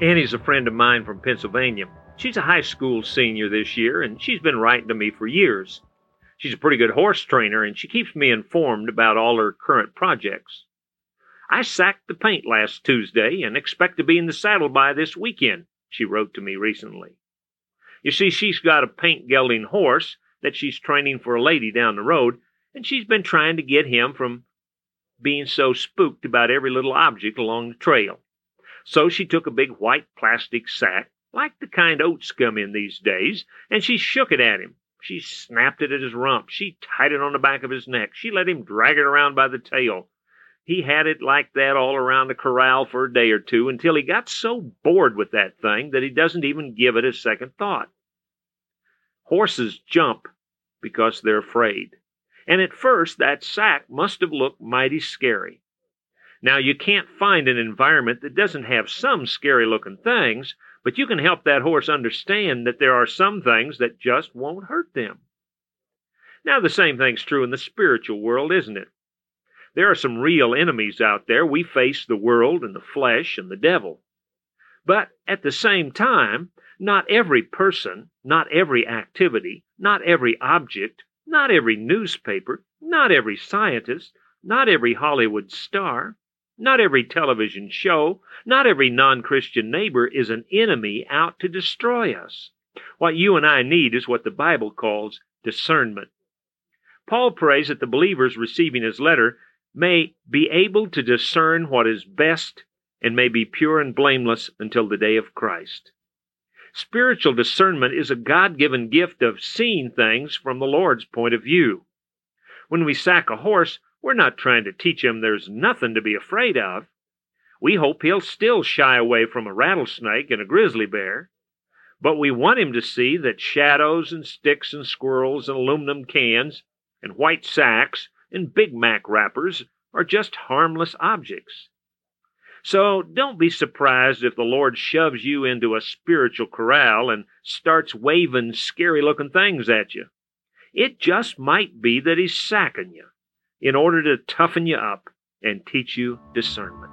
Annie's a friend of mine from Pennsylvania. She's a high school senior this year, and she's been writing to me for years. She's a pretty good horse trainer, and she keeps me informed about all her current projects. I sacked the paint last Tuesday and expect to be in the saddle by this weekend, she wrote to me recently. You see, she's got a paint gelding horse that she's training for a lady down the road, and she's been trying to get him from being so spooked about every little object along the trail. So she took a big white plastic sack, like the kind oats come in these days, and she shook it at him. She snapped it at his rump. She tied it on the back of his neck. She let him drag it around by the tail. He had it like that all around the corral for a day or two until he got so bored with that thing that he doesn't even give it a second thought. Horses jump because they're afraid. And at first, that sack must have looked mighty scary. Now, you can't find an environment that doesn't have some scary looking things, but you can help that horse understand that there are some things that just won't hurt them. Now, the same thing's true in the spiritual world, isn't it? There are some real enemies out there. We face the world and the flesh and the devil. But at the same time, not every person, not every activity, not every object, not every newspaper, not every scientist, not every Hollywood star, not every television show, not every non Christian neighbor is an enemy out to destroy us. What you and I need is what the Bible calls discernment. Paul prays that the believers receiving his letter may be able to discern what is best and may be pure and blameless until the day of Christ. Spiritual discernment is a God given gift of seeing things from the Lord's point of view. When we sack a horse, we're not trying to teach him there's nothing to be afraid of. We hope he'll still shy away from a rattlesnake and a grizzly bear. But we want him to see that shadows and sticks and squirrels and aluminum cans and white sacks and Big Mac wrappers are just harmless objects. So don't be surprised if the Lord shoves you into a spiritual corral and starts waving scary looking things at you. It just might be that He's sacking you in order to toughen you up and teach you discernment.